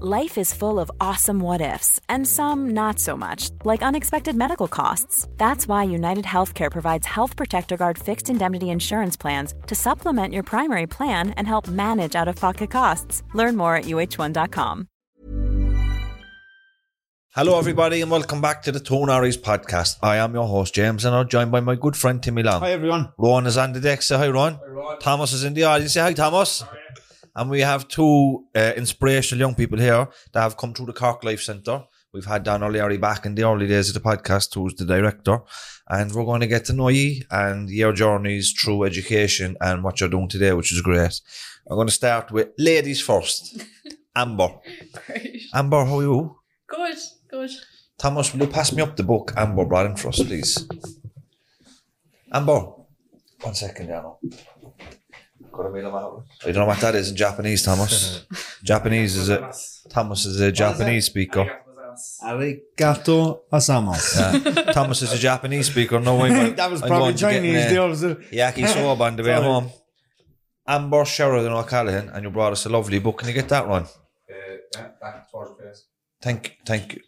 Life is full of awesome what ifs, and some not so much, like unexpected medical costs. That's why United Healthcare provides Health Protector Guard fixed indemnity insurance plans to supplement your primary plan and help manage out of pocket costs. Learn more at uh1.com. Hello, everybody, and welcome back to the Tone Aries podcast. I am your host, James, and I'm joined by my good friend Timmy Long. Hi everyone. Ron is on the deck. Say hi, Ron. Thomas is in the audience. Say hi, Thomas. And we have two uh, inspirational young people here that have come through the Cork Life Centre. We've had Dan O'Leary back in the early days of the podcast, who's the director, and we're going to get to know you and your journeys through education and what you're doing today, which is great. I'm going to start with ladies first. Amber. Great. Amber, how are you? Good, good. Thomas, will you pass me up the book Amber brought in for us, please? Amber. One second, Jano. I don't oh, know what that is in Japanese, Thomas. Japanese is a Thomas is a Japanese speaker. Arigato asamos. Yeah. Thomas is a Japanese speaker. No way. that was I'm probably going to get Chinese. me The other Yakisoba on the way Sorry. home. Amber Sheridan O'Callaghan, and you brought us a lovely book. Can you get that one? Thank, thank you,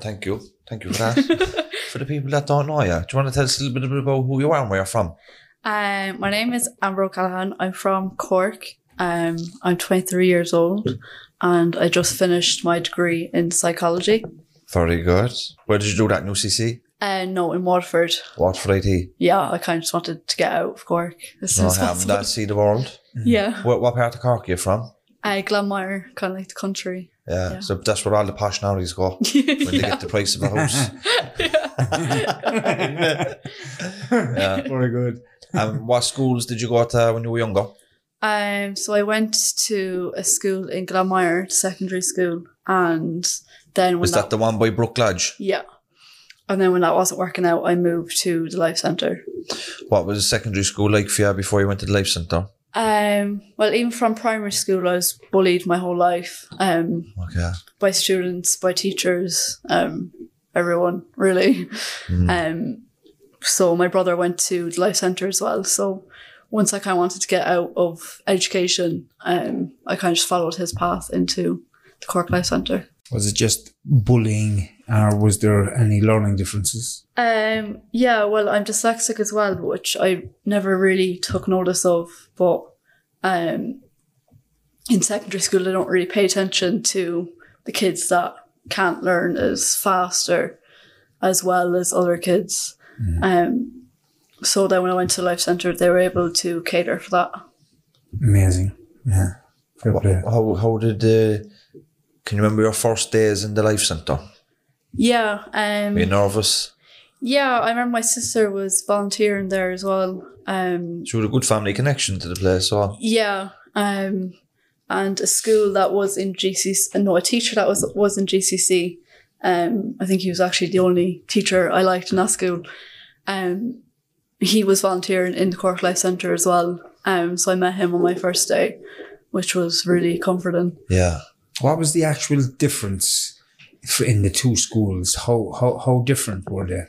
thank you, thank you for that. for the people that don't know you, do you want to tell us a little bit about who you are and where you're from? Um, my name is Amber O'Callaghan. I'm from Cork. Um, I'm 23 years old and I just finished my degree in psychology. Very good. Where did you do that in UCC? Uh, no, in Waterford. Waterford IT. Yeah, I kind of just wanted to get out of Cork as No, as haven't possible. that see the world. Yeah. What, what part of Cork are you from? Uh, Glanmire, kind of like the country. Yeah, Yeah. so that's where all the posh Norries go when they get the price of a house. yeah. Very good. Um, what schools did you go to when you were younger? Um, so I went to a school in Glanmire, secondary school, and then Was that the one by Brook Lodge? yeah, and then when that wasn't working out, I moved to the life centre. What was secondary school like for you before you went to the Life Centre? Um, well, even from primary school, I was bullied my whole life. Um, Okay. by students, by teachers, um, everyone really. Um, so my brother went to the life centre as well. So once I kind of wanted to get out of education, um, I kind of just followed his path into the Cork Life Centre. Was it just bullying, or was there any learning differences? Um, yeah, well, I'm dyslexic as well, which I never really took notice of. But um, in secondary school, I don't really pay attention to the kids that can't learn as fast or as well as other kids. Um, so then when I went to the Life Centre, they were able to cater for that. Amazing. Yeah. Fair. How, how did uh, can you remember your first days in the Life Centre? Yeah. Um, Were you nervous? yeah, I remember my sister was volunteering there as well. Um, She had a good family connection to the place, so Yeah, um, and a school that was in GCC. No, a teacher that was was in GCC. Um, I think he was actually the only teacher I liked in that school. Um, he was volunteering in the Cork Life Centre as well. Um, so I met him on my first day, which was really comforting. yeah. What was the actual difference in the two schools? How how how different were they?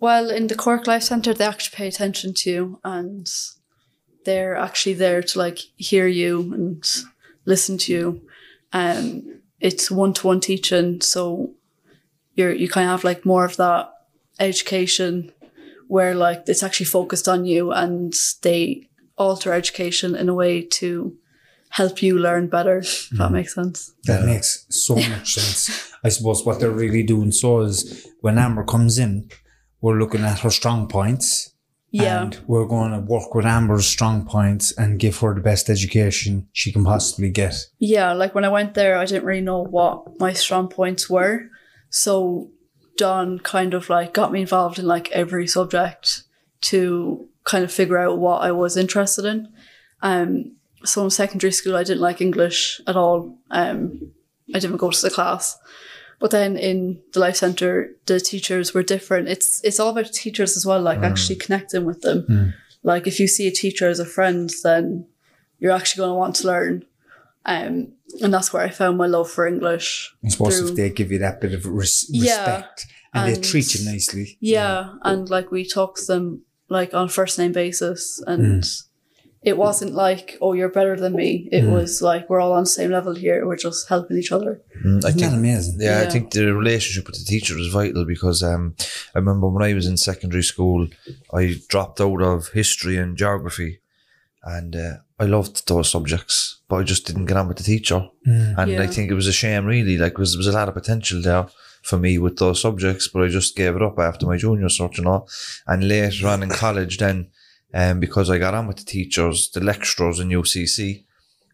Well, in the Cork Life Centre, they actually pay attention to you and they're actually there to like hear you and listen to you. Um, it's one to one teaching, so you're you kind of have like more of that education where like it's actually focused on you and they alter education in a way to help you learn better. If that mm-hmm. makes sense. That makes so much sense. I suppose what they're really doing so is when Amber comes in, we're looking at her strong points. Yeah. And we're going to work with Amber's strong points and give her the best education she can possibly get. Yeah, like when I went there, I didn't really know what my strong points were. So Don kind of like got me involved in like every subject to kind of figure out what I was interested in. Um, so in secondary school, I didn't like English at all. Um, I didn't go to the class. But then in the life center, the teachers were different. It's it's all about teachers as well, like actually connecting with them. Like if you see a teacher as a friend, then you're actually going to want to learn. Um, and that's where I found my love for English. I suppose through- if they give you that bit of res- Yeah, respect and, they treat you nicely. Yeah, and like we talk to them like on first name basis, and it wasn't like, "Oh, you're better than me." It was like we're all on the same level here. We're just helping each other. Mm, I Isn't think that amazing? Yeah, I think the relationship with the teacher is vital because um, I remember when I was in secondary school, I dropped out of history and geography, and uh, I loved those subjects, but I just didn't get on with the teacher, and I Yeah. think think it was a shame, really, like because there was a lot of potential there for me with those subjects, but I just gave it up after my junior cert, you know, and later on in college, then. Um, because I got on with the teachers, the lecturers in UCC,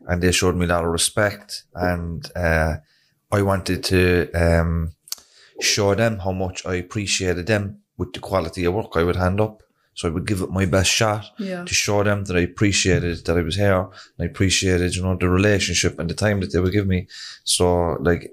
and they showed me a lot of respect, and uh, I wanted to um, show them how much I appreciated them with the quality of work I would hand up. So I would give it my best shot Yeah. to show them that I appreciated that I was here and I appreciated, you know, the relationship and the time that they would give me. So like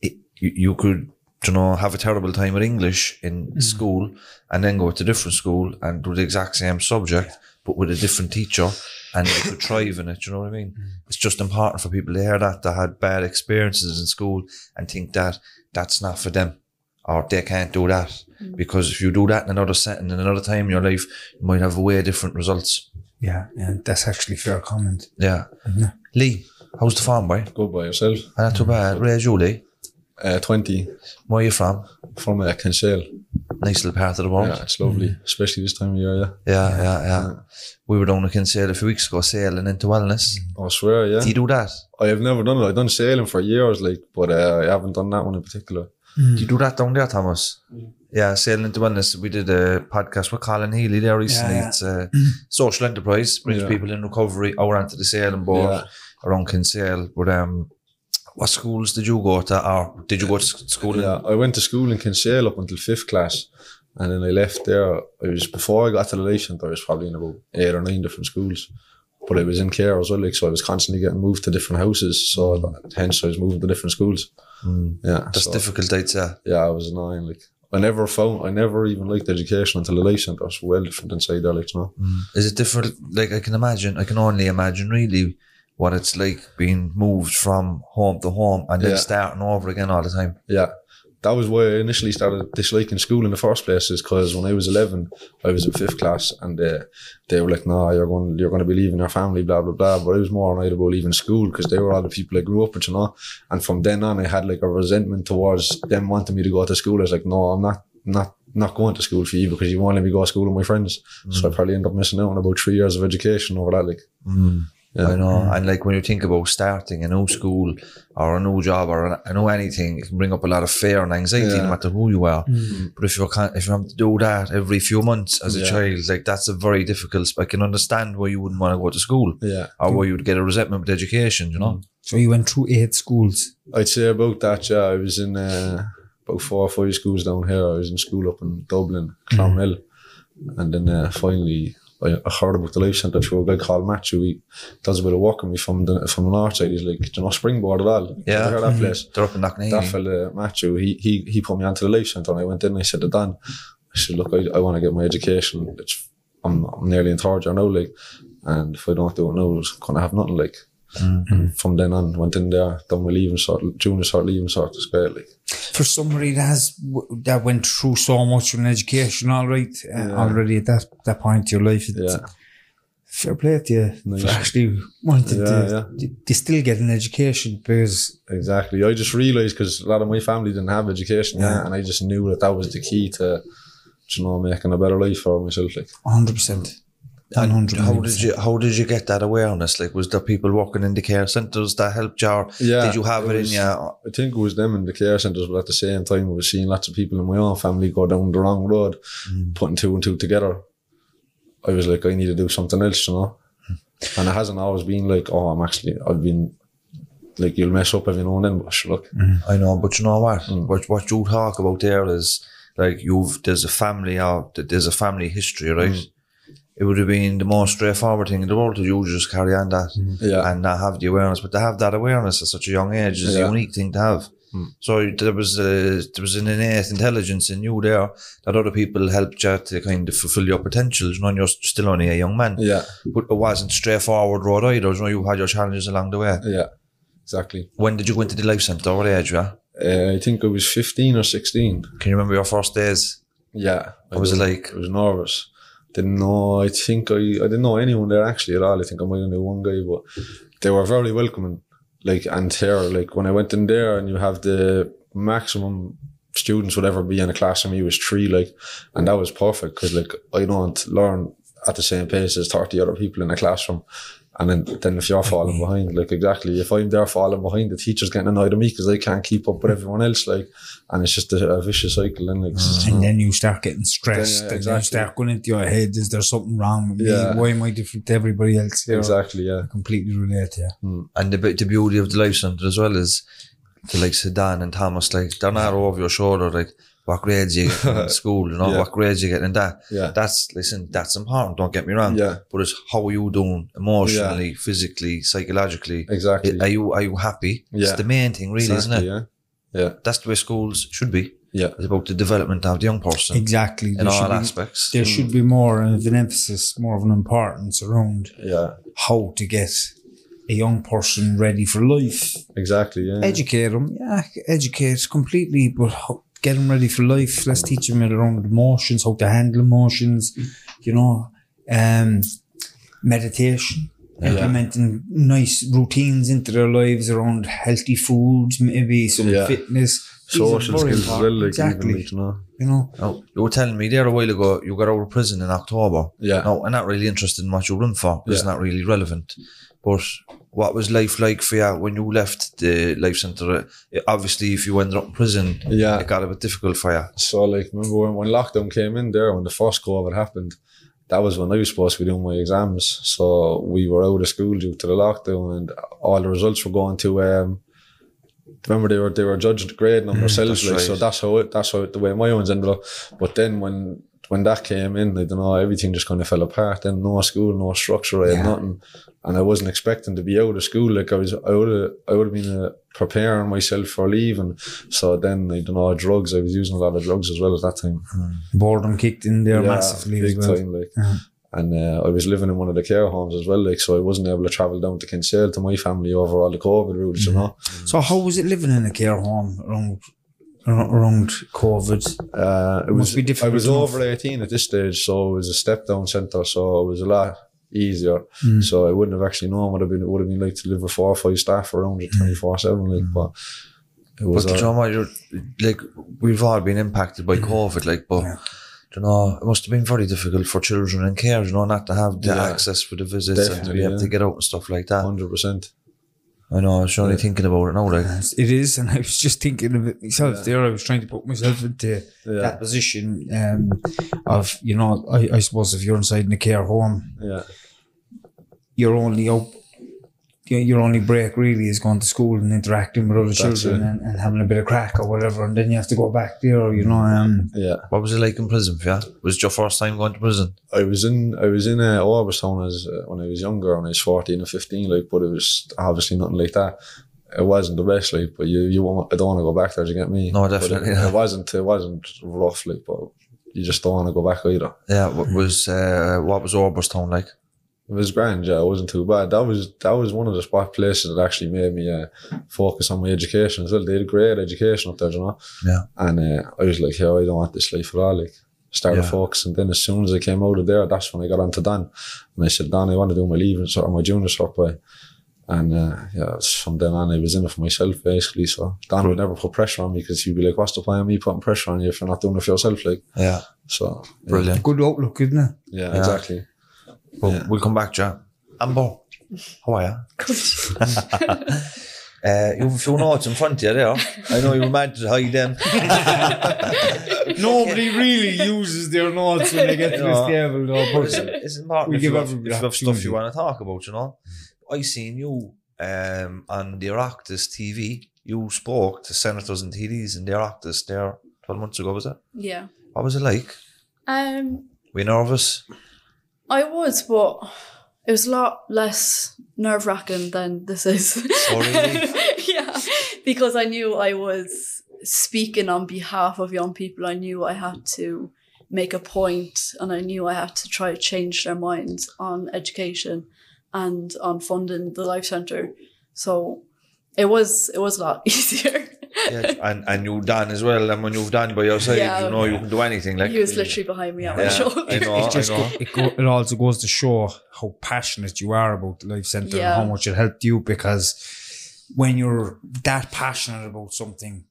it, you, you could, you know, have a terrible time with English in mm-hmm. school and then go to a different school and do the exact same subject, but with a different teacher and you could thrive in it. You know what I mean? Mm-hmm. It's just important for people to hear that, that had bad experiences in school and think that that's not for them or they can't do that. Because if you do that in another setting, in another time in your life, you might have way different results. Yeah, yeah, that's actually fair comment. Yeah. Lee, how's the farm, boy? Good by yourself. Ah, Not too bad. Where's you, Lee? Uh, 20 Where are you from? from uh, Kinsale. Nice little part of the world. Yeah, it's lovely, especially this time of year. Yeah, Yeah, yeah, yeah. We were down to Kinsale a few weeks ago sailing into wellness. I swear. Yeah, Do you do that? I have never done it. I've done sailing for years, like, but uh, I haven't done that one in particular. Do you do that down there, Thomas? Yeah, sailing into wellness. We did a podcast with Colin Healy there recently. Yeah, yeah. It's øh, a social enterprise, brings Yeah. people in recovery over onto the sailing board Yeah. around Kinsale. But um, what schools did you go to? Or did you go to s- school? in- Yeah, I went to school in Kinsale up until fifth class, and then I left there. It was before I got to the Lation. I was probably in about eight or nine different schools, but I was in care as well. Like, so I was constantly getting moved to different houses. So mm. hence I was moving to different schools. Mm. Yeah, That's so- difficult, I'd say. Yeah, I was annoying. Like, I never found, I never even liked education until the Lation. I was well different inside there, like, you know. Mm. Is it different? Like I can imagine, I can only imagine really what it's like being moved from home to home and then Yeah. starting over again all the time. Yeah. That was why I initially started disliking school in the first place, is because when I was 11, I was in fifth class and uh, they were like, nah, you're going, you're going to be leaving your family, blah, blah, blah. But I was more annoyed about leaving school because they were all the people I grew up with, you know. And from then on, I had like a resentment towards them wanting me to go to school. I was like, no, I'm not, not, not going to school for you because you won't let me go to school with my friends. So I probably ended up missing out on about three years of education over that. Like, Yeah. I know. And like when you think about starting a new school or a new job or a, a new anything, it can bring up a lot of fear and anxiety no matter who you are. But if you're can if you have to do that every few months as a Yeah. child, like that's a very difficult. I can understand why you wouldn't want to go to school yeah. or why you would get a resentment with education. You know. So you went through eight schools. I'd say about that, yeah. I was in uh, about four or five schools down here. I was in school up in Dublin, Clonmel. And then uh, finally, I, I heard about the Life Centre through a guy called Matthew. He does a bit of work with me from the, from the north side. He's like, do you know Springboard at all? Yeah. You heard that mm-hmm. place? They're up in That Knocknaheeny. fella, Matthew, he, he, he put me onto the Life Centre and I went in and I said to Dan, I said, look, I, I want to get my education. It's, I'm, I'm nearly in third year now, like, and if I don't do it now, I'm going to have nothing, like. And from then on, went in there, done my leaving cert, junior cert, leaving cert, it's great, like. For somebody that has that went through so much in education, all right, uh, already at that that point in your life, Yeah. fair play to you Nice. for actually wanted Yeah, to, yeah. to still get an education because Exactly. I just realised because a lot of my family didn't have education, yeah, Yeah. and I just knew that that was the key to, you know, making a better life for myself. Like, 100%. And 100 how did you how did you get that awareness? Like, was there people working in the care centres that helped you? Or Yeah, did you have it it, in was- you? I think it was them in the care centres, but at the same time, I was seeing lots of people in my own family go down the wrong road, hmm. putting two and two together. I was like, I need to do something else, you know. Hmm. And it hasn't always been like, oh, I'm actually, I've been like, you'll mess up every now and then, but look, hmm. I know, but you know what? Mm. What what you talk about there is like you've there's a family out there's a family history, right? Mm. it would have been the most straightforward thing in the world to you just carry on that Yeah. and not have the awareness. But to have that awareness at such a young age is a unique thing to have. So there was a, there was an innate intelligence in you there that other people helped you to kind of fulfill your potential. You know, you're still only a young man. Yeah. But it wasn't straightforward road either. You know, you had your challenges along the way. Yeah. Exactly. When did you go into the life centre? What age, yeah? Uh, I think I was 15 or 16. Can you remember your first days? Yeah. What was it like? I was nervous. Didn't know. I think I, I didn't know anyone there actually at all. I think I might have knew one guy, but they were very welcoming. Like and here, like when I went in there, and you have the maximum students would ever be in a class, and me was three, like, and that was perfect because like I don't learn at the same pace as thirty other people in a classroom. And then, then if you're falling behind, like exactly, if I'm there falling behind, the teacher's getting annoyed at me because I can't keep up with hmm. everyone else, like, and it's just a, a vicious cycle. Then, like, it's mm-hmm. And then you start getting stressed Yeah, and you start going into your head, is there something wrong with Yeah. me? Why am I different to everybody else here? exactly, yeah, I completely relate, yeah. Hmm. And the, the beauty of the life centre as well is to like Sedan and Thomas, like they're not over your shoulder, like what grades you get in school, you know, Yeah. what grades you get in that. Yeah. That's listen, that's important, don't get me wrong. Yeah. But it's how are you doing emotionally, physically, psychologically. exactly. Are you are you happy? Yeah. It's Yeah. the main thing really, isn't it? Yeah, yeah, That's the way schools should be. yeah, It's about the development of the young person Exactly. in There all should be- aspects. There should be more of an emphasis, more of an importance around yeah, how to get a young person ready for life. exactly. Yeah, Educate them, yeah, educate completely, but how, get them ready for life. Let's teach them around emotions, how to handle emotions, you know, um, meditation, implementing nice routines into their lives around healthy foods, maybe some Yeah. fitness. These are social skills as well. Like, exactly. like, you know. you know, Now, you were telling me there a while ago you got out of prison in October. Yeah. No, I'm not really interested in what you're run for. It's Yeah. not really relevant. But what was life like for you when you left the life centre? Obviously, if you ended up in prison, Yeah. it got a bit difficult for you. So, like, remember when, when lockdown came in there, when the first COVID happened, that was when I was supposed to be doing my exams. So we were out of school due to the lockdown, and all the results were going to. Um, remember they were they were judging the grading on themselves, that's like so. That's how it, that's how it, the way my ones ended up. But then when when that came in, I don't know, everything just kind of fell apart. Then no school, no structure, I had nothing, and I wasn't expecting to be out of school. Like I was, I would have, I would have been uh, preparing myself for leaving. So then I don't know, drugs. I was using a lot of drugs as well at that time. boredom kicked in there Yeah, massively as big well. time, like. Yeah. And uh, I was living in one of the care homes as well, like so I wasn't able to travel down to Kinsale to my family over all the COVID rules, you know. So how was it living in a care home around around COVID? Uh, it Must was be difficult I was enough. over eighteen at this stage, so it was a step down centre, so it was a lot easier. Mm. So I wouldn't have actually known what it would have been. It would have been like to live with four or five staff around Mm. you twenty four seven, like. But it was But uh, you know what? Like we've all been impacted by COVID, like, but. Yeah. You know, it must have been very difficult for children in care, you know, not to have the Yeah. access for the visits and to be able to get out and stuff like that. hundred percent. I know, I was only thinking about it now, like. It is, and I was just thinking of it myself there. I was trying to put myself into Yeah. that position um, of, you know, I, I suppose if you're inside in a care home, Yeah, you're only out, your your only break really is going to school and interacting with other That's children and, and having a bit of crack or whatever, and then you have to go back there, you know. Um, yeah. What was it like in prison for you? Was it your first time going to prison? I was in I was in uh, Oberstown as uh, when I was younger, when I was fourteen or fifteen. Like, but it was obviously nothing like that. It wasn't the best, like, but you you won't, I don't want to go back there. Do you get me? No, But definitely It, not. it wasn't it wasn't rough, like, but you just don't want to go back either. Yeah, what was uh, what was Oberstown like? It was grand, yeah. It wasn't too bad. That was that was one of the spot places that actually made me uh, focus on my education as well. They had a great education up there, you know. Yeah. And uh, I was like, yeah, I don't want this life at all. Like, started Yeah. focusing. Then as soon as I came out of there, that's when I got onto Dan. And I said, Dan, I want to do my leaving cert of my junior cert by. And uh, yeah, from then on, I was in it for myself basically. So Dan would never put pressure on me because he'd be like, "What's the point of me putting pressure on you if you're not doing it for yourself?" Like, Yeah, so yeah. brilliant. good outlook, isn't it? Yeah, exactly. Well, we'll come back, Jack. Amber, how are you? uh, you have a few notes in front of you there. I know you were mad to hide them. Nobody really uses their notes when they get to this No. table, though. But it's, But it's important We if, give you have, everybody if you have stuff you want to talk about, you know. I seen you um, on the Oireachtas TV. You spoke to senators and TDs in the Oireachtas there 12 months ago, was it? Yeah. What was it like? Um, Were you nervous? I was, but it was a lot less nerve wracking than this is. Oh, yeah, because I knew I was speaking on behalf of young people. I knew I had to make a point, and I knew I had to try to change their minds on education and on funding the life centre. So it was it was a lot easier. Yeah, and and you've done as well. And when you've done by your side, Yeah. you know you can do anything. Like he was literally behind me at my Yeah, shoulder. I know. it just I know. go, it, go, it also goes to show how passionate you are about the life centre Yeah. and how much it helped you because when you're that passionate about something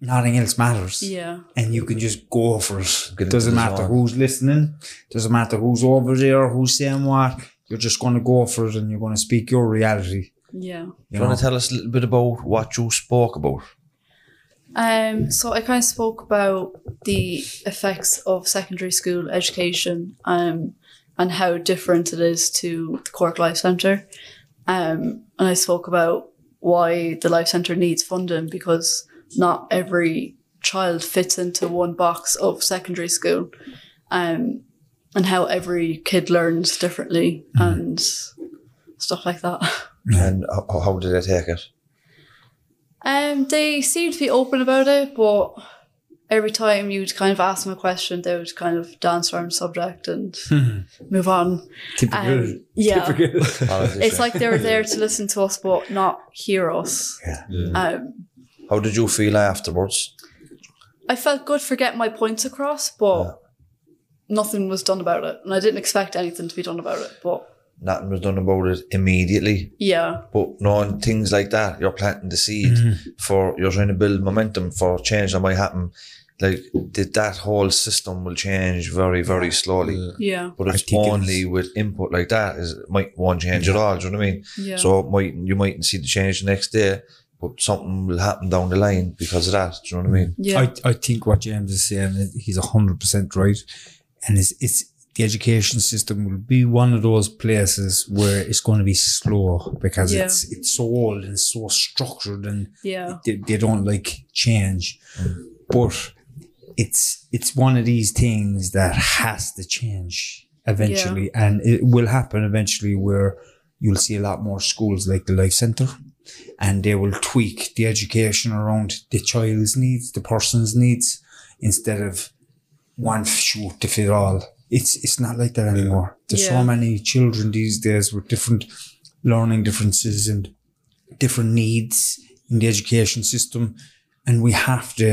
nothing else matters Yeah, and you can just go for it Get doesn't the matter zone. who's listening doesn't matter who's over there who's saying what you're just going to go for it and you're going to speak your reality yeah. Do you want to tell us a little bit about what you spoke about? Um, so I kind of spoke about the effects of secondary school education um, and how different it is to the Cork Life Centre. Um, and I spoke about why the Life Centre needs funding because not every child fits into one box of secondary school. Um, and how every kid learns differently and stuff like that. And how, how did they take it? Um, they seemed to be open about it, but every time you'd kind of ask them a question, they would kind of dance around the subject and move on. typical Um, yeah, Politician. it's like they were there to listen to us, but not hear us. Yeah. Um, How did you feel afterwards? I felt good for getting my points across, but nothing was done about it, and I didn't expect anything to be done about it. But Nothing was done about it immediately. yeah, But knowing things like that, you're planting the seed mm-hmm. for you're trying to build momentum for change that might happen. Like that, that whole system will change very, very slowly. yeah, But it's think it only with input like that is it might won't change at all. Do you know what I mean? yeah, So it might you mightn't see the change the next day, but something will happen down the line because of that. Do you know what I mean? yeah, I, I think what James is saying, is he's hundred percent right, and it's it's the education system will be one of those places where it's going to be slow because Yeah. it's it's so old and so structured and yeah, they, they don't like change, but it's it's one of these things that has to change eventually, and it will happen eventually where you'll see a lot more schools like the Life Centre, and they will tweak the education around the child's needs, the person's needs, instead of one shoe to fit all. It's it's not like that anymore. There's so many children these days with different learning differences and different needs in the education system, and we have to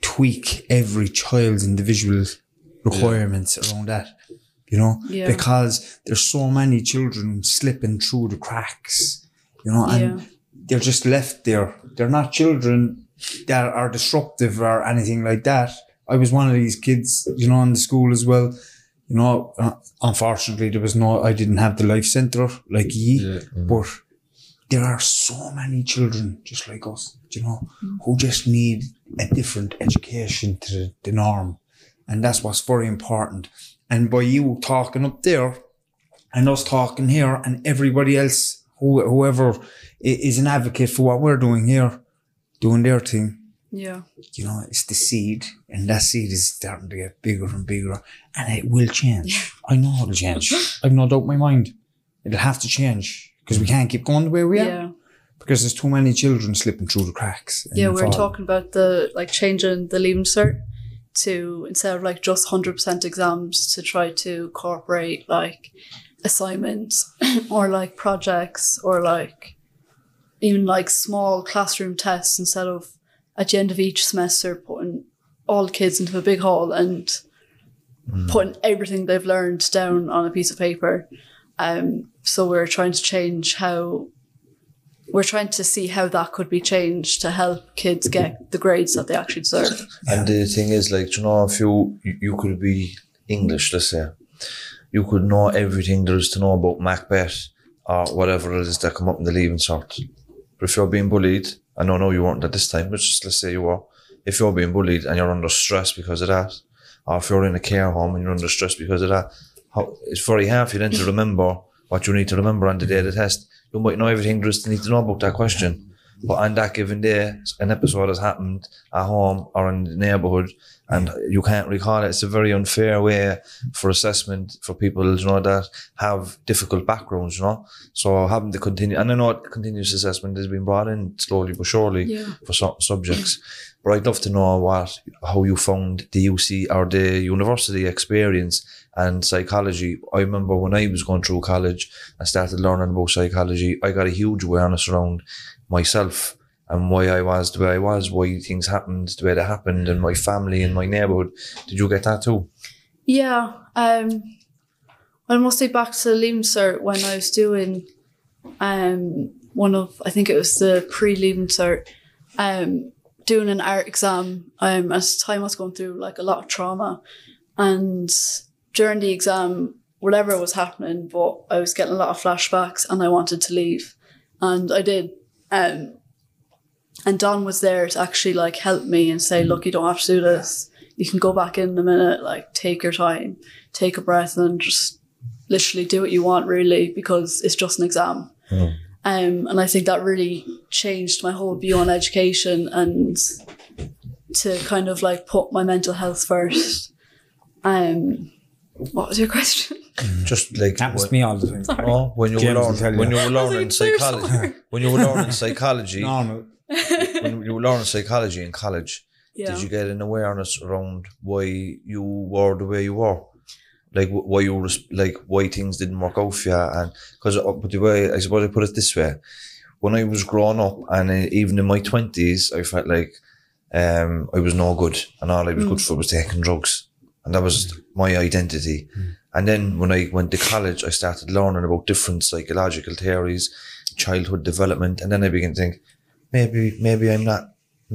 tweak every child's individual requirements around that. You know, Yeah. because there's so many children slipping through the cracks. You know, and Yeah. they're just left there. They're not children that are disruptive or anything like that. I was one of these kids, you know, in the school as well. You know, uh, unfortunately, there was no, I didn't have the life centre like ye, but there are so many children just like us, you know, who just need a different education to the, the norm. And that's what's very important. And by you talking up there and us talking here and everybody else, who, whoever is an advocate for what we're doing here, doing their thing, yeah, you know, it's the seed, and that seed is starting to get bigger and bigger, and it will change. I know it'll change. I've no doubt in my mind. It'll have to change because we can't keep going the way we are yeah. because there's too many children slipping through the cracks. Yeah, we we're falling. talking about the like changing the leaving cert to instead of like just hundred percent exams to try to incorporate like assignments or like projects or like even like small classroom tests instead of at the end of each semester putting all the kids into a big hall and putting everything they've learned down on a piece of paper. Um, so we're trying to change how we're trying to see how that could be changed to help kids get the grades that they actually deserve. And the thing is, like, you know, if you you- you could be English, let's say, you could know everything there is to know about Macbeth or whatever it is that come up in the leaving cert. But if you're being bullied, I know no, you weren't at this time, but just let's say you were. If you're being bullied and you're under stress because of that, or if you're in a care home and you're under stress because of that, how, it's very hard for you then to remember what you need to remember on the day of the test. You might know everything there is to need to know about that question. But on that given day, an episode has happened at home or in the neighbourhood, and you can't recall it. It's a very unfair way for assessment for people, you know, that have difficult backgrounds, you know. So having to continue, and I know continuous assessment has been brought in slowly but surely Yeah. for some subjects. But I'd love to know what how you found the UC or the university experience and psychology. I remember when I was going through college, I started learning about psychology. I got a huge awareness around myself and why I was the way I was, why things happened the way they happened, and my family and my neighborhood. Did you get that too? Yeah. Um well mostly back to Leaving Cert when I was doing um one of I think it was the pre Leaving Cert, um, doing an art exam. Um time I was going through like a lot of trauma and during the exam, whatever was happening, but I was getting a lot of flashbacks and I wanted to leave. And I did. Um and Don was there to actually like help me and say, look, you don't have to do this. You can go back in a minute, like take your time, take a breath and just literally do what you want really because it's just an exam. Um, and I think that really changed my whole view on education and to kind of like put my mental health first. Um, what was your question? Just like Happens when, to me all the time. oh, when you were James will learning, when you were learning psychology, when you were learning psychology, Normal. When you were learning psychology in college, Yeah. did you get an awareness around why you were the way you were? Like why you were like why things didn't work out for you, and because but the way I suppose I put it this way, when I was growing up and uh, even in my twenties, I felt like um, I was no good, and all I was good for was taking drugs, and that was my identity. And then when I went to college, I started learning about different psychological theories, childhood development, and then I began to think, maybe, maybe I'm not,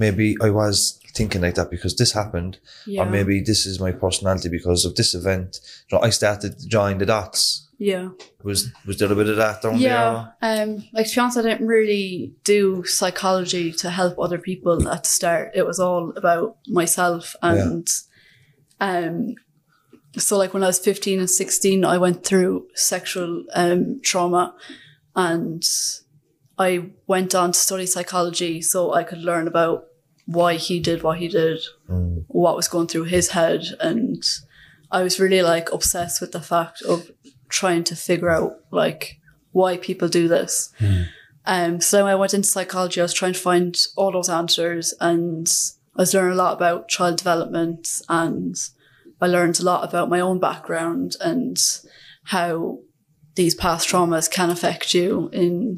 maybe I was thinking like that because this happened, Yeah. or maybe this is my personality because of this event. So I started drawing the dots. Yeah. Was was there a bit of that down Yeah. Um, like to be honest, I didn't really do psychology to help other people at the start. It was all about myself and um so like when I was 15 and 16, I went through sexual um trauma and I went on to study psychology so I could learn about why he did what he did, what was going through his head and I was really like obsessed with the fact of trying to figure out like why people do this. Um, so I went into psychology, I was trying to find all those answers and I was learning a lot about child development and I learned a lot about my own background and how these past traumas can affect you in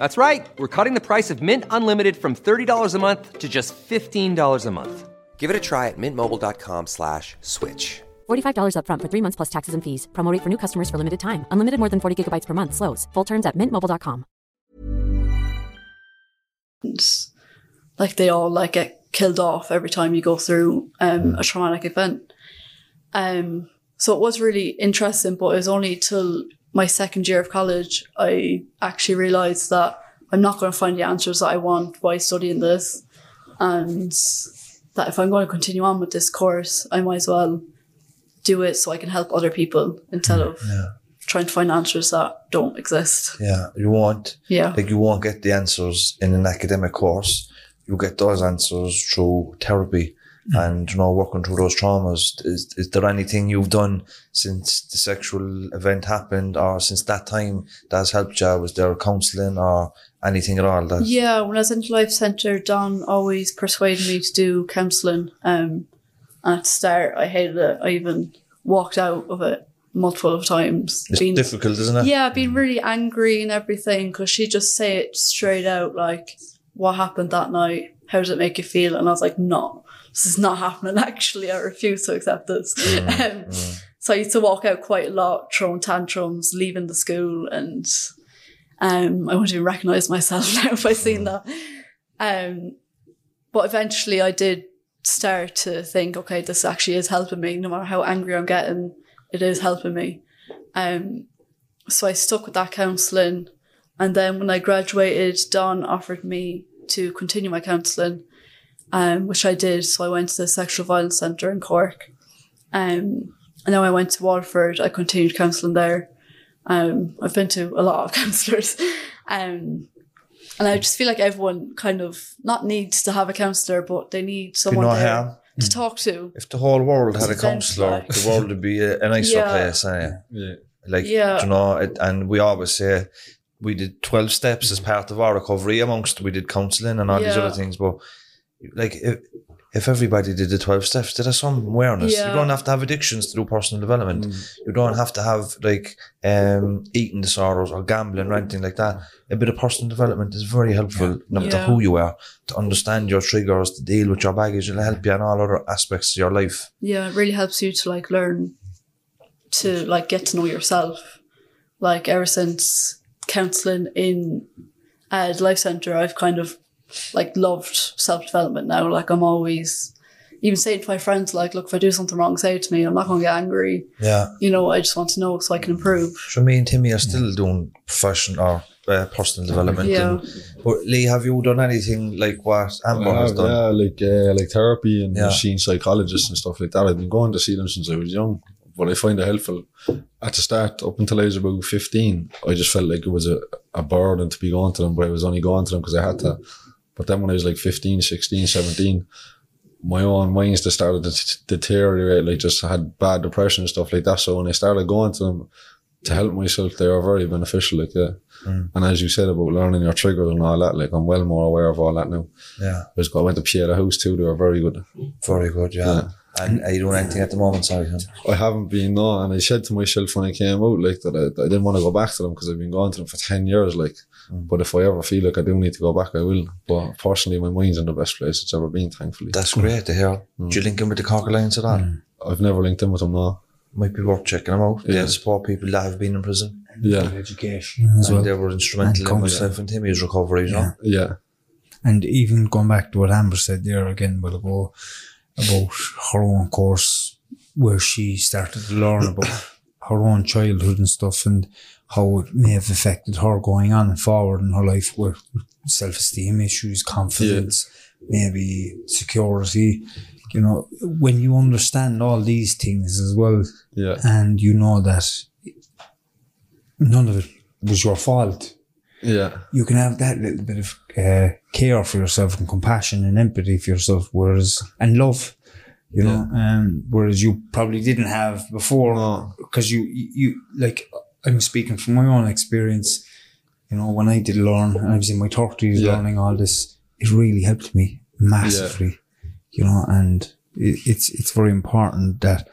That's right. We're cutting the price of Mint Unlimited from $30 a month to just $15 a month. Give it a try at mintmobile.com slash switch. $45 upfront for three months plus taxes and fees. Promo rate for new customers for limited time. Unlimited more than 40 gigabytes per month. Slows. Full terms at mintmobile.com. like they all like get killed off every time you go through um, a traumatic event. Um, so it was really interesting, but it was only till my second year of college I actually realised that I'm not going to find the answers that I want by studying this, and that if I'm going to continue on with this course, I might as well do it so I can help other people instead of trying to find answers that don't exist. Yeah, you won't. Yeah. Like you won't get the answers in an academic course. You get those answers through therapy and you know working through those traumas. Is is there anything you've done since the sexual event happened or since that time that has helped you? Was there counselling or anything at all? That Yeah, when I was in the Life Centre, Don always persuaded me to do counselling. Um, at the start, I hated it. I even walked out of it multiple of times. it's Being- difficult, isn't it? Yeah, being really angry and everything because she just say it straight out like, "What happened that night? How does it make you feel?" And I was like, "No, this is not happening. Actually, I refuse to accept this." um, So I used to walk out quite a lot, throwing tantrums, leaving the school, and um, I wouldn't even recognise myself now if I seen that. Um, but eventually, I did start to think, okay, this actually is helping me. No matter how angry I'm getting, it is helping me. Um, so I stuck with that counselling. And then when I graduated, Don offered me to continue my counselling, um, which I did. So I went to the Sexual Violence Centre in Cork. Um, and then I went to Waterford, I continued counselling there. Um, I've been to a lot of counsellors. Um, and I just feel like everyone kind of not needs to have a counsellor, but they need someone no there to talk to. If the whole world had a counsellor, like- the world would be a, a nicer Yeah. place. Eh? Yeah. Like, Yeah. you know, it, and we always say we did 12 steps as part of our recovery amongst, we did counselling and all these other things. But like, if, if everybody did the 12 steps, there is some awareness. Yeah. You don't have to have addictions to do personal development. You don't have to have like um, eating disorders or gambling or anything like that. A bit of personal development is very helpful, no matter Yeah. who you are, to understand your triggers, to deal with your baggage. It'll help you in all other aspects of your life. Yeah, it really helps you to like learn to like get to know yourself. Like ever since counselling in uh, the life centre, I've kind of like loved self development now. Like I'm always even saying to my friends, like, look, if I do something wrong, say it to me. I'm not going to get angry. Yeah. You know, I just want to know so I can improve. So me and Timmy are still doing professional or uh, personal development. Yeah. And, but Lee, have you done anything like what Amber I has have, done? yeah, like uh, like therapy and Yeah. machine psychologists and stuff like that. I've been going to see them since I was young, but I find it helpful. At the start, up until I was about fifteen, I just felt like it was a, a burden to be going to them, but I was only going to them because I had to. But then when I was like 15, 16, 17, my own minds just started to deteriorate. Like just had bad depression and stuff like that. So when I started going to them to help myself, they were very beneficial. Like yeah. Mm. And as you said about learning your triggers and all that, like I'm well more aware of all that now. Yeah. I was I went to Pieta House too. They were very good. Very good, yeah. And are you doing anything at the moment, sorry? I haven't been no, and I said to myself when I came out like that I, I didn't want to go back to them because I've been going to them for ten years. Like, mm. but if I ever feel like I do need to go back, I will. But personally, my mind's in the best place it's ever been. Thankfully, That's great to hear. Mm. Do you link in with the Cork Alliance at all? Mm. I've never linked in with them now. Might be worth checking them out. Yeah. They support people that have been in prison. Yeah, education as And well. they were instrumental in counselling. myself and Timmy's recovery, you know? yeah, And even going back to what Amber said there again a while ago about her own course where she started to learn about her own childhood and stuff and how it may have affected her going on forward in her life with self esteem issues, confidence, maybe security. You know, when you understand all these things as well, yeah, and you know that none of it was your fault, yeah, you can have that little bit of uh, care for yourself and compassion and empathy for yourself, whereas and love, you know, um, whereas you probably didn't have before No. because you you like I'm speaking from my own experience. You know, when I did learn, and I was in my thirties Yeah. learning all this, it really helped me massively. You know, and it, it's it's very important that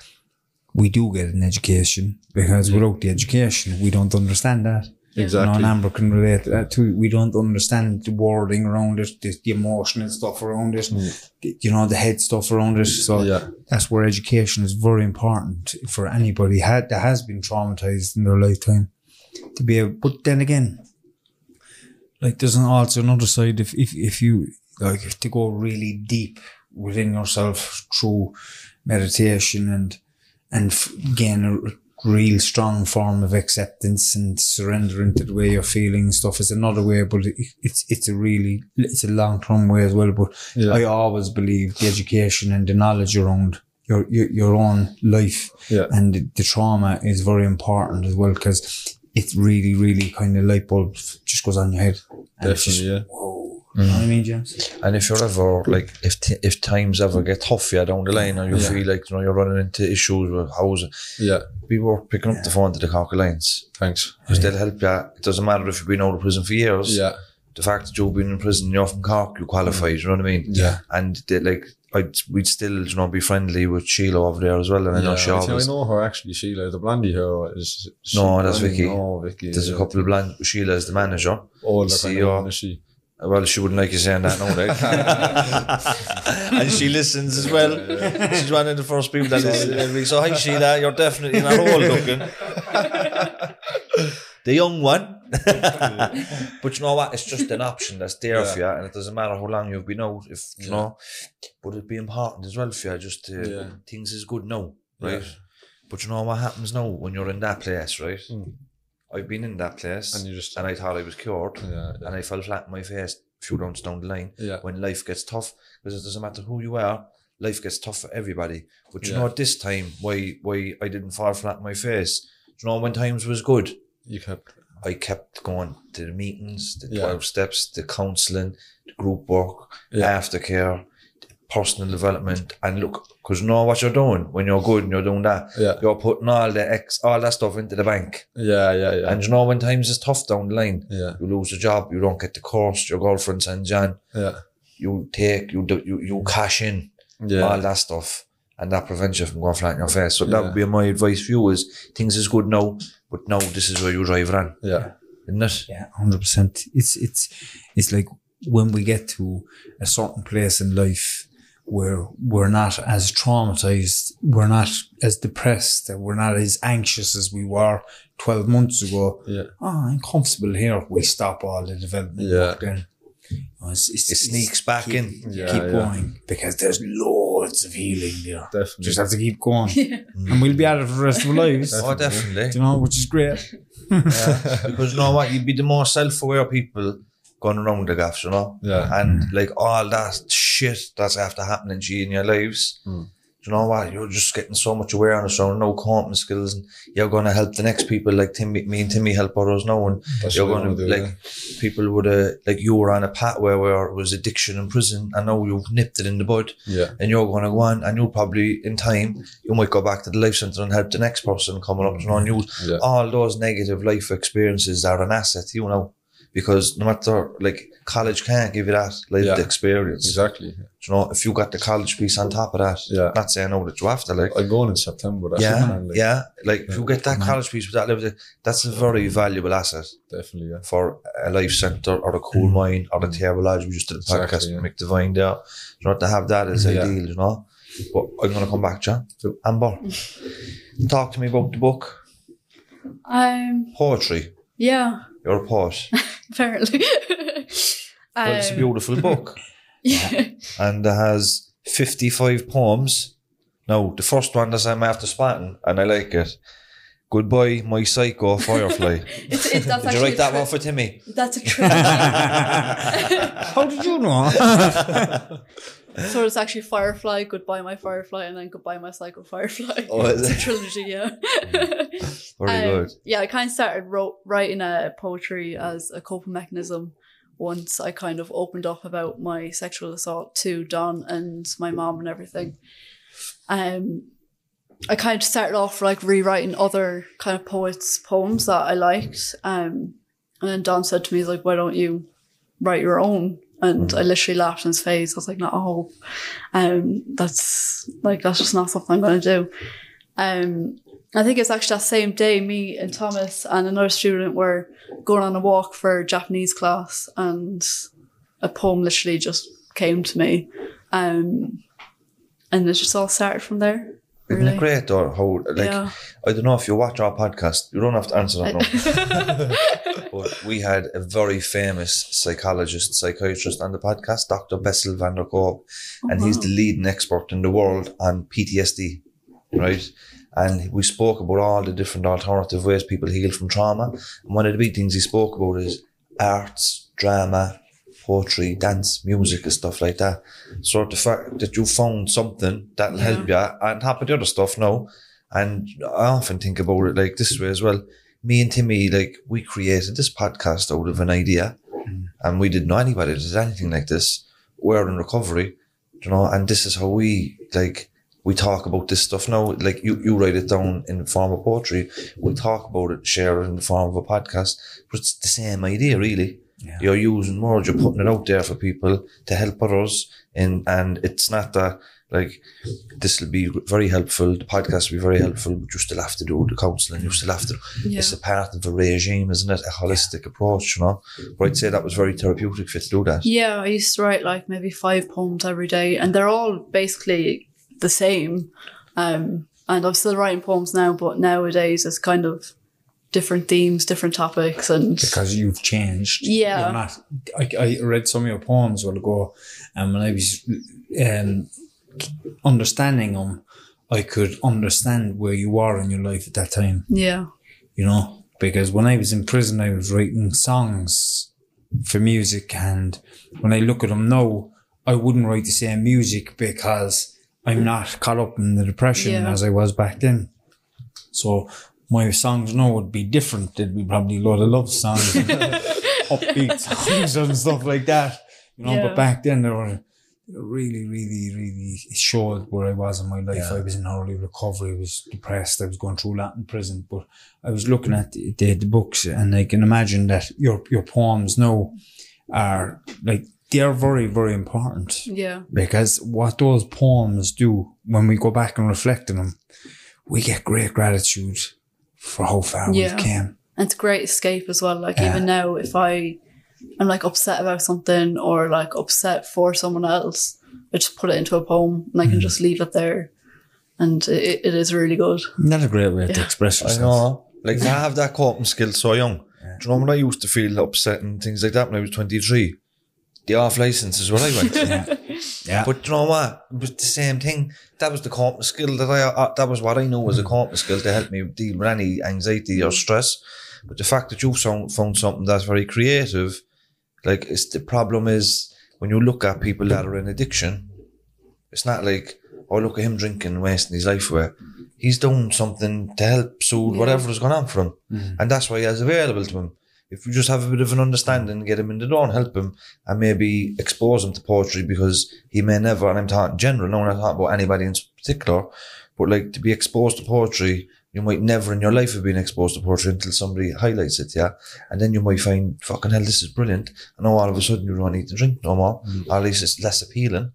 we do get an education because without the education, we don't understand that. You know, exactly. and Amber can relate to that too. We don't understand the wording around it, the, the emotional stuff around it, mm. the- you know, the head stuff around it. So Yeah. that's where education is very important for anybody had, that has been traumatized in their lifetime to be able. But then again, like there's an, also another side. If if if you like to go really deep within yourself through meditation and and gain a real strong form of acceptance and surrendering to the way you're feeling and stuff is another way, but it, it's it's a really it's a long term way as well. But Yeah. I always believe the education and the knowledge around your your, your own life, Yeah. and the, the trauma is very important as well because it really, really kind of light bulb just goes on your head. It's just, Definitely, yeah. Whoa, Mm. you know what I mean, James? And if you're ever like, if t- if times ever get tough for you down the line, or you Yeah. feel like you know you're running into issues with housing, Yeah. be worth picking up the phone to the Cork Alliance Thanks. because they'll help you. It doesn't matter if you've been out of prison for years. Yeah. The fact that you've been in prison, you're from Cork, you qualify. You know what I mean? Yeah. And they, like, I'd, we'd still, you know, be friendly with Sheila over there as well. And I know yeah, she I I know her actually, Sheila. The blondie here is. No, that's Vicky. No, Vicky. There's a couple of blind. Sheila is the manager. Oh, older See kind you. of one, is she? Well, she wouldn't like you saying that, no, right? and she listens as well. She's one of the first people that listens every week. So, hi, Sheila, you're definitely not old looking. the young one. but you know what? It's just an option that's there for you, and it doesn't matter how long you've been out. If you Yeah. know, but it'd be important as well for you. Just to, Yeah. things is good now, right? Yeah. But you know what happens now when you're in that place, right? Mm. I've been in that place, And you just- and I thought I was cured, Yeah, and I fell flat on my face a few rounds down the line. Yeah. When life gets tough, because it doesn't matter who you are, life gets tough for everybody. But you Yeah. know, at this time, why why I didn't fall flat on my face? Do you know when times was good? You kept. I kept going to the meetings, the Yeah. 12 steps, the counselling, the group work, Yeah. aftercare, personal development. And look, because you know what you're doing when you're good and you're doing that. Yeah. You're putting all the ex, all that stuff into the bank. Yeah, yeah, yeah. And you know when times is tough down the line, yeah, you lose a job, you don't get the course, your girlfriend sends you on, yeah, you take, you do, you, you cash in, yeah. all that stuff. And that prevents you from going flat in your face. So that would be my advice for you is things is good now, but now this is where you drive it on. yeah. Isn't it? Yeah, hundred percent. It's it's it's like when we get to a certain place in life where we're not as traumatized, we're not as depressed, we're not as anxious as we were twelve months ago. Yeah. Oh, I'm comfortable here. We stop all the development Yeah. work then. You know, it's- it's- It sneaks back keep, in. Yeah, keep yeah. going because there's loads of healing there. Definitely. Just have to keep going, Yeah. and we'll be at it for the rest of our lives. Oh, definitely. You know, which is great. because you know what, you'd be the more self-aware people going around the gaffs, you know. Yeah. And mm. like all that shit that's after happening to you in your lives. Mm. Do you know what? You're just getting so much awareness around no coping skills, and you're going to help the next people. Like Timmy, me and Timmy help others now, and That's you're going to like people would have like you were on a pathway where it was addiction in prison, and now you've nipped it in the bud. Yeah. and you're going to go on, and you'll probably in time you might go back to the life centre and help the next person coming up. You know, and you Yeah. all those negative life experiences are an asset, you know, because no matter like college can't give you that lived Yeah. experience. Exactly. You know, if you got the college piece on top of that, Yeah. not saying no that you have to like. I'm going in September. Yeah, plan, like, yeah. Like if you get that college piece with that lived, that's a very valuable asset Definitely, yeah. for a life centre or a cool mind or the Tabor Lodge. We just did a Mm. Exactly, podcast yeah. with Mick Devine there. You know, to have that is Yeah. ideal, you know. But I'm going to come back, John. Amber, talk to me about the book, Um, poetry. yeah, You're a poet. apparently. Well, it's a Um, beautiful book. yeah. and it has 55 poems. Now, the first one is I'm after spotting, and I like it. Goodbye, my psycho firefly. It's, it, that's Did you write that tri- one for Timmy? That's a trilogy. How did you know? So it's actually Firefly, Goodbye My Firefly, and then Goodbye My Psycho Firefly. Oh, is it's a it? trilogy, yeah. Very Um, good. Yeah, I kind of started wrote, writing uh, poetry as a coping mechanism once I kind of opened up about my sexual assault to Don and my mom and everything. Um, I kind of started off like rewriting other kind of poets' poems that I liked. Um, and then Don said to me, he's like, why don't you write your own? And I literally laughed in his face. I was like, no, um, that's like, that's just not something I'm going to do. Um, I think it's actually that same day, me and Thomas and another student were going on a walk for Japanese class, and a poem literally just came to me, um, and it just all started from there. Isn't Really. it great though? How like Yeah. I don't know if you watch our podcast, you don't have to answer that but we had a very famous psychologist, psychiatrist on the podcast, Dr. Bessel van der Kolk, oh, and he's the leading expert in the world on PTSD, right? And we spoke about all the different alternative ways people heal from trauma. And one of the big things he spoke about is arts, drama, poetry, dance, music, and stuff like that. So the fact that you found something that'll help you, and top of the other stuff now, and I often think about it like this way as well. Me and Timmy, like we created this podcast out of an idea, mm. and we didn't know anybody that did anything like this. We're in recovery, you know, and this is how we like we talk about this stuff now. Like you, you write it down in the form of poetry. We talk about it, share it in the form of a podcast. But it's the same idea, really. You're using words, you're putting it out there for people to help others, and and it's not that like this will be very helpful. The podcast will be very helpful, but you still have to do the counselling. You still have to. Yeah. It's a part of a regime, isn't it? A holistic approach, you know. But I'd say that was very therapeutic for you to do that. Yeah, I used to write like maybe five poems every day, and they're all basically the same. Um, and I'm still writing poems now, but nowadays it's kind of different themes, different topics, and because you've changed. Yeah. You're not. I, I read some of your poems a while ago, and when I was um, understanding them, I could understand where you are in your life at that time. yeah, You know, because when I was in prison, I was writing songs for music, and when I look at them now, I wouldn't write the same music because I'm not caught up in the depression Yeah. as I was back then. So my songs now would be different. They'd be probably a lot of love songs, upbeat songs and stuff like that. You know, Yeah. but back then they were really, really, really it showed where I was in my life. Yeah. I was in early recovery. I was depressed. I was going through a lot in prison. But I was looking at the, the, the books and I can imagine that your your poems now are like they are very, very important yeah, because what those poems do when we go back and reflect on them, we get great gratitude for a whole far Yeah. we've and it's a great escape as well. Like Yeah. even now, if I am like upset about something or like upset for someone else, I just put it into a poem and I can hmm. just leave it there, and it, it is really good. That's a great way to Yeah. express I yourself. know. Like to have that coping skill so young. Do you know when I used to feel upset and things like that when I was 23? The off license is what I went to. Yeah. But you know what? It was the same thing. That was the coping skill that I, uh, that was what I know was a coping skill to help me deal with any anxiety or stress. But the fact that you found, found something that's very creative, like it's the problem is when you look at people that are in addiction, it's not like, oh, look at him drinking and wasting his life away. He's doing something to help soothe Yeah. whatever is going on for him. And that's why he has available to him. If you just have a bit of an understanding, get him in the door and help him and maybe expose him to poetry because he may never, and I'm talking general, no, I'm not talking about anybody in particular, but like to be exposed to poetry, you might never in your life have been exposed to poetry until somebody highlights it, yeah? And then you might find, fucking hell, this is brilliant. And now all of a sudden you don't need to drink no more. Mm. Or at least it's less appealing.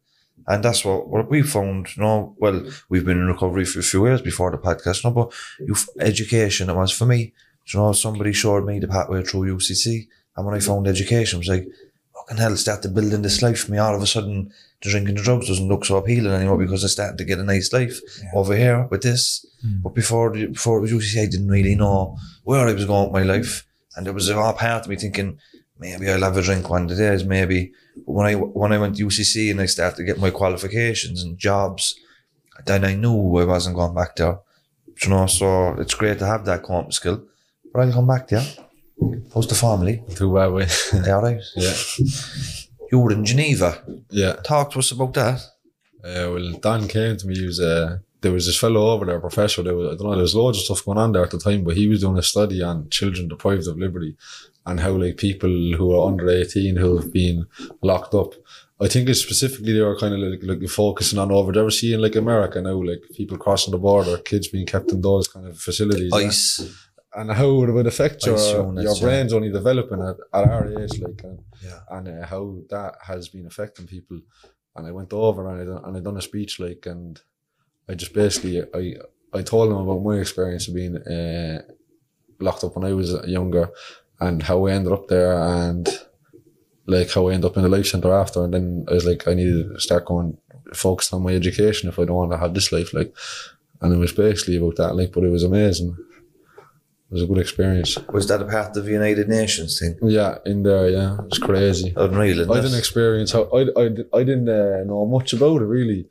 And that's what, what we found, you know, well, we've been in recovery for a few years before the podcast, no, but you, education, it was for me. You know, somebody showed me the pathway through UCC. And when I found education, I was like, fucking hell, started building this life for me. All of a sudden, the drinking the drugs doesn't look so appealing anymore because I started to get a nice life over here with this. Hmm. But before the, before it was UCC, I didn't really know where I was going with my life. And there was a whole part of me thinking, maybe I'll have a drink one of the days, maybe. But when I when I went to UCC and I started to get my qualifications and jobs, then I knew I wasn't going back there. You know, so it's great to have that comp skill. But I'll come back there. How's the family? Too bad way. They all right? yeah. You were in Geneva. Yeah. Talk to us about that. Uh, well, Dan came to me. He was uh, there was this fellow over there, a professor. There was, I don't know. There was loads of stuff going on there at the time, but he was doing a study on children deprived of liberty and how like people who are under eighteen who have been locked up. I think it's specifically they were kind of like, like focusing on over there. Seeing like America now, like people crossing the border, kids being kept in those kind of facilities. yeah. Ice. And how it would affect your your yeah. brain's only developing at, at our age, like and, Yeah. and uh, how that has been affecting people. And I went over and I done, and I done a speech like, and I just basically I I told them about my experience of being uh, locked up when I was younger, and how I ended up there, and like how I ended up in the life center after. And then I was like, I needed to start going focused on my education if I don't want to have this life, like. And it was basically about that, like, but it was amazing. It was a good experience. Was that a part of the United Nations thing? Yeah, in there, yeah, it was crazy. Unreal. I didn't experience how I I, I didn't uh, know much about it really.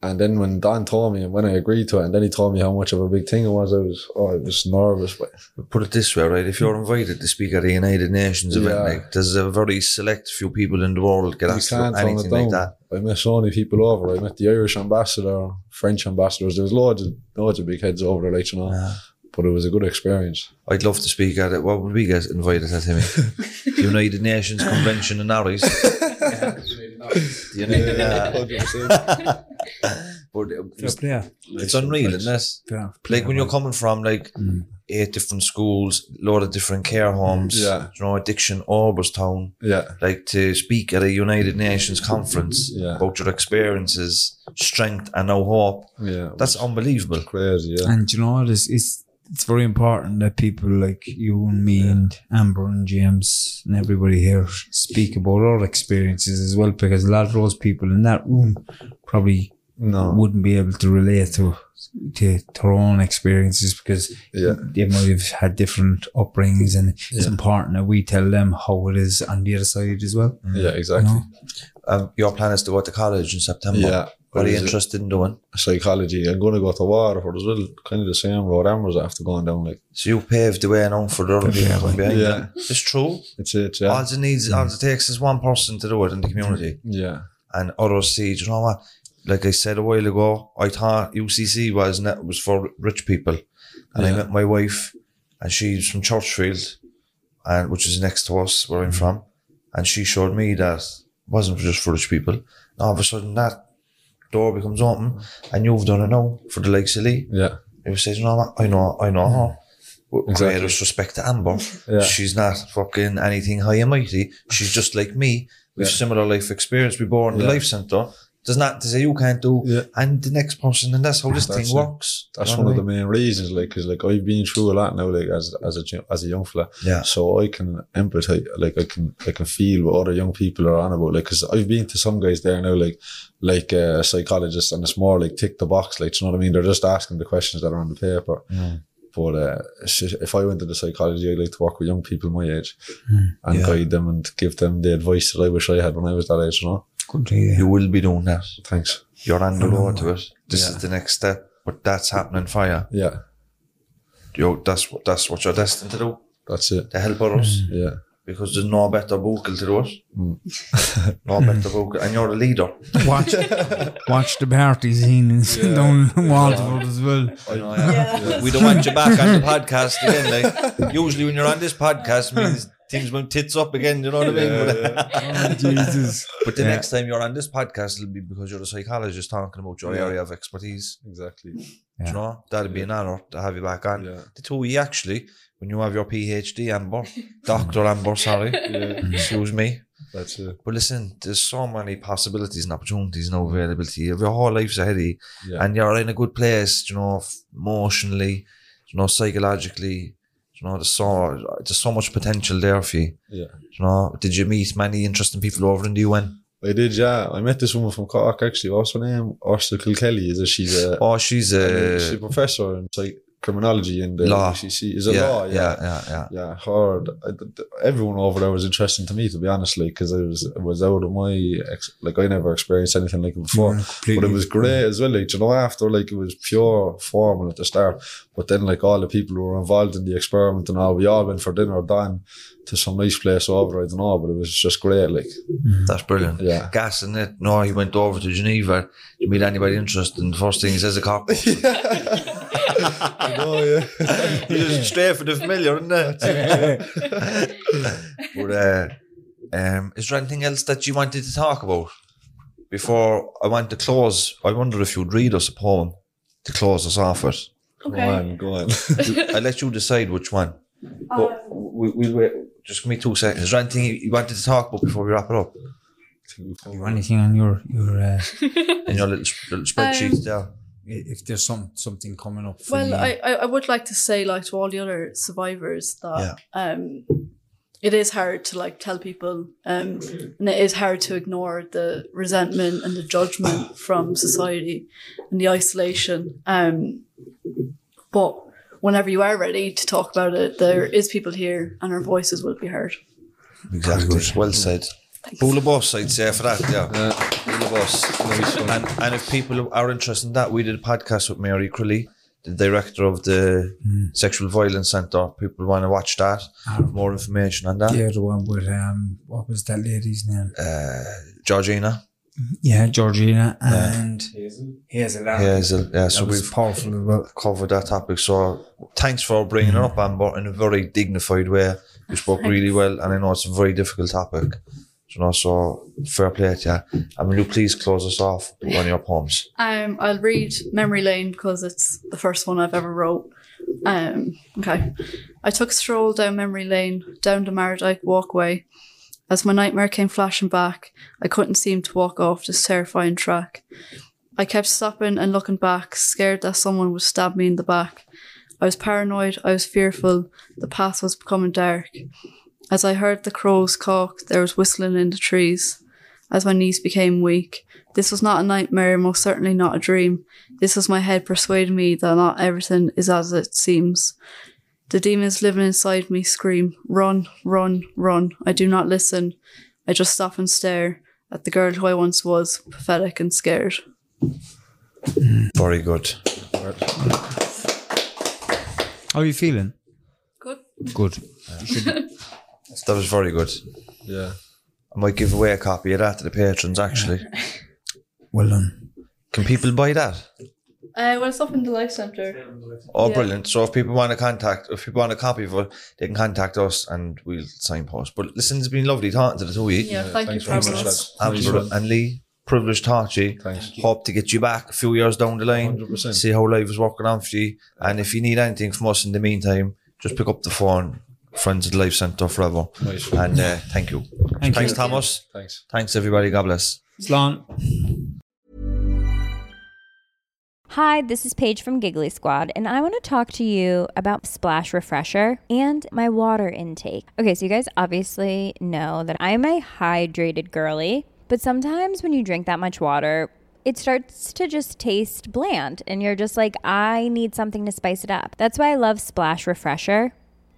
and then when Don told me and when I agreed to it, and then he told me how much of a big thing it was, I was oh, I was nervous. But Put it this way, right? If you're invited to speak at a United Nations event, Yeah. like there's a very select few people in the world get asked to can't do turn it anything like that. I met so many people over. I met the Irish ambassador, French ambassadors. There was loads of loads of big heads over there, like you know. But it was a good experience. I'd love to speak at it. What would we get invited at, Timmy? the United Nations Convention in Aries. the United, uh, but uh, it's, Yeah. it's unreal, isn't it? Fair Like when you're coming from like eight different schools, a lot of different care homes, Yeah. you know, addiction, Oberstown, Yeah, like to speak at a United Nations conference Yeah. about your experiences, strength, and no hope. yeah. That's unbelievable. crazy. Yeah, And you know what? It's, it's, it's very important that people like you and me and Amber and James and everybody here speak about our experiences as well because a lot of those people in that room probably no, wouldn't be able to relate to to their own experiences because Yeah. they might have had different upbringings and it's important that we tell them how it is on the other side as well. yeah, exactly. You know? Um, your plan is to go to college in September. Yeah. What are you Is it- interested in doing? Psychology. I'm going to go to Waterford as well. Kind of the same road Amber's after going down. Like So you paved the way now for the other people behind Yeah. you. It's true. it's it. Yeah, All it needs, all it takes is one person to do it in the community. yeah, and others see, do you know what? Like I said a while ago, I thought UCC was net was for rich people, and I met my wife, and she's from Churchfield, and which is next to us where I'm mm-hmm. from, and she showed me that it wasn't just for rich people. And all of a sudden, that door becomes open, and you've done it now for the likes of Lee. yeah, You say, you know what? I know, I know her. With Exactly. greatest respect to Amber. Yeah. She's not fucking anything high and mighty. She's just like me with Yeah. similar life experience. We born in the Yeah. life centre. Does not to say you can't do, Yeah. and the next person, and that's how this That's thing it. works. That's one of the main reasons. Like, cause like I've been through a lot now. Like as as a as a young fella. Yeah, so I can empathize, like I can, I can feel what other young people are on about, like, cause I've been to some guys there now, like, like uh, psychologists, and it's more like tick the box, like, you know what I mean? They're just asking the questions that are on the paper. Mm. But uh, if I went into psychology, I'd like to work with young people my age Mm. and Yeah. guide them and give them the advice that I wish I had when I was that age, you know? Good to hear. you will be doing that. Thanks. You're on the road to it. This Yeah. is the next step, but that's happening for you. Yeah, You, that's what that's what you're destined to do. that's it. To help others. Yeah. Because there's no better vocal to do it. Mm. no better vocal. And you're the leader. Watch, watch the party scene in down in Waterford as well. I know, yeah. We don't want you back on the podcast again. Like usually when you're on this podcast means things went tits up again, you know what I mean? But, Oh, Jesus. but the Yeah. next time you're on this podcast it'll be because you're a psychologist talking about your Yeah. area of expertise. Exactly. Do You know? That'd be an honour to have you back on. Yeah. The two of you actually, when you have your PhD Amber, Doctor Amber, sorry. Excuse me. That's it. But listen, there's so many possibilities and opportunities now available to you. Your whole life's ahead of you. Yeah. And you're in a good place, you know, emotionally, you know, psychologically. You know, there's so there's so much potential there for you. Yeah. You know, did you meet many interesting people over in the UN? I did, yeah. I met this woman from Cork actually. What's her name? Ursula Kilkelly. Is it? She's a, Oh, she's a, she's a professor in psych- criminology in the um, Law. UCC. Is it yeah, law? yeah, yeah, yeah. Yeah, her. I- th- th- Everyone over there was interesting to me, to be honest, like because I was it was out of my ex- like I never experienced anything like it before. Yeah, But it was great as well. Like you know, after like it was pure formal at the start, but then like all the people who were involved in the experiment and all, we all went for dinner down to some nice place over. I don't know, but it was just great. Like mm. That's brilliant. Yeah. Gas in it. No, he went over to Geneva to meet anybody interesting. The first thing he says, a cop. I know, yeah. He's straight for the familiar, isn't it? but uh, um, is there anything else that you wanted to talk about before I want to close? I wonder if you'd read us a poem to close us off with. Go Okay. on, go on. I'll let you decide which one. But we, we'll wait. Just give me two seconds. Is there anything you wanted to talk about before we wrap it up? You anything on your your uh, In your little, little spreadsheet there. If there's some something coming up? For Well, you? I, I I would like to say like to all the other survivors that um it is hard to like tell people um and it is hard to ignore the resentment and the judgment from society and the isolation um but whenever you are ready to talk about it there is people here and our voices will be heard Exactly. Well said. Full of boss, I'd say, for that, yeah. Uh, of us. and, and if people are interested in that, we did a podcast with Mary Crilly, the director of the Sexual Violence Centre. People want to watch that. More information on that. Yeah, the one with um, what was that lady's name? Uh, Georgina. Yeah, Georgina and Hazel. Hazel. Yeah, so we've powerful as well. covered that topic. So thanks for bringing it up, Amber, in a very dignified way. You spoke really well, and I know it's a very difficult topic. You know, so fair play to you. And will you please close us off with one of your poems? Um, I'll read Memory Lane because it's the first one I've ever wrote. Um, okay. I took a stroll down memory lane, down the Mardyke walkway. As my nightmare came flashing back, I couldn't seem to walk off this terrifying track. I kept stopping and looking back, scared that someone would stab me in the back. I was paranoid, I was fearful, the path was becoming dark. As I heard the crows caulk, there was whistling in the trees. As my knees became weak, this was not a nightmare, most certainly not a dream. This was my head persuading me that not everything is as it seems. The demons living inside me scream, Run, run, run. I do not listen. I just stop and stare at the girl who I once was, pathetic and scared. Mm, very good. How are you feeling? Good. Good. That was very good. Yeah. I might give away a copy of that to the patrons, actually. Well done. Can people buy that? Uh, well, it's up in the Life Centre. Oh, Yeah. brilliant. So if people want to contact, if people want a copy of it, they can contact us and we'll signpost. But listen, it's been lovely talking to the two of you. Yeah, thank you thanks for very having much, us. lads. Amber and Lee, privileged to talk to you. Thanks. Hope to get you back a few years down the line. 100%. See how life is working on for you. And if you need anything from us in the meantime, just pick up the phone. Friends at the Life Centre forever. Nice. And uh, thank you. Thank Thanks, you. Thomas. Thanks. Thanks, everybody. God bless. Slán. Hi, this is Paige from Giggly Squad, and I want to talk to you about Splash Refresher and my water intake. Okay, so you guys obviously know that I'm a hydrated girly, but sometimes when you drink that much water, it starts to just taste bland, and you're just like, I need something to spice it up. That's why I love Splash Refresher.